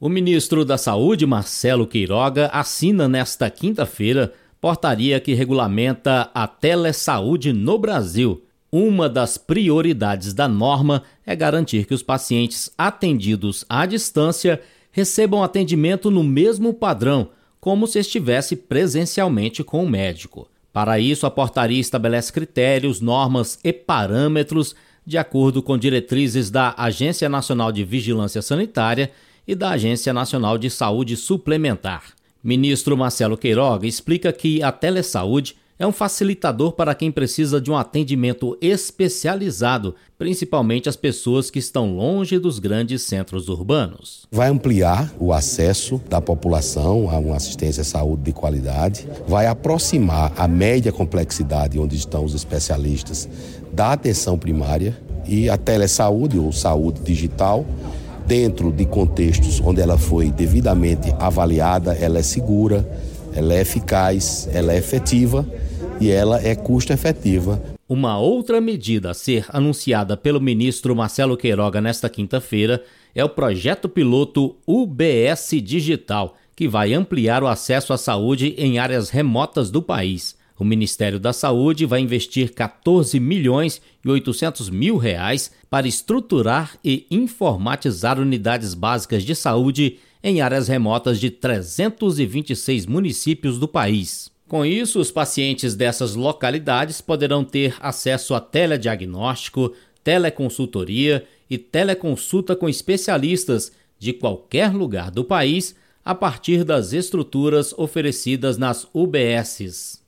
O ministro da Saúde, Marcelo Queiroga, assina nesta quinta-feira portaria que regulamenta a telesaúde no Brasil. Uma das prioridades da norma é garantir que os pacientes atendidos à distância recebam atendimento no mesmo padrão, como se estivesse presencialmente com o médico. Para isso, a portaria estabelece critérios, normas e parâmetros de acordo com diretrizes da Agência Nacional de Vigilância Sanitária e da Agência Nacional de Saúde Suplementar. Ministro Marcelo Queiroga explica que a telesaúde é um facilitador para quem precisa de um atendimento especializado, principalmente as pessoas que estão longe dos grandes centros urbanos. Vai ampliar o acesso da população a uma assistência à saúde de qualidade, vai aproximar a média complexidade onde estão os especialistas da atenção primária e a telesaúde ou saúde digital dentro de contextos onde ela foi devidamente avaliada, ela é segura, ela é eficaz, ela é efetiva e ela é custo efetiva. Uma outra medida a ser anunciada pelo ministro Marcelo Queiroga nesta quinta-feira é o projeto piloto UBS Digital, que vai ampliar o acesso à saúde em áreas remotas do país. O Ministério da Saúde vai investir 14 milhões e 800 mil reais para estruturar e informatizar unidades básicas de saúde em áreas remotas de 326 municípios do país. Com isso, os pacientes dessas localidades poderão ter acesso a telediagnóstico, teleconsultoria e teleconsulta com especialistas de qualquer lugar do país a partir das estruturas oferecidas nas UBSs.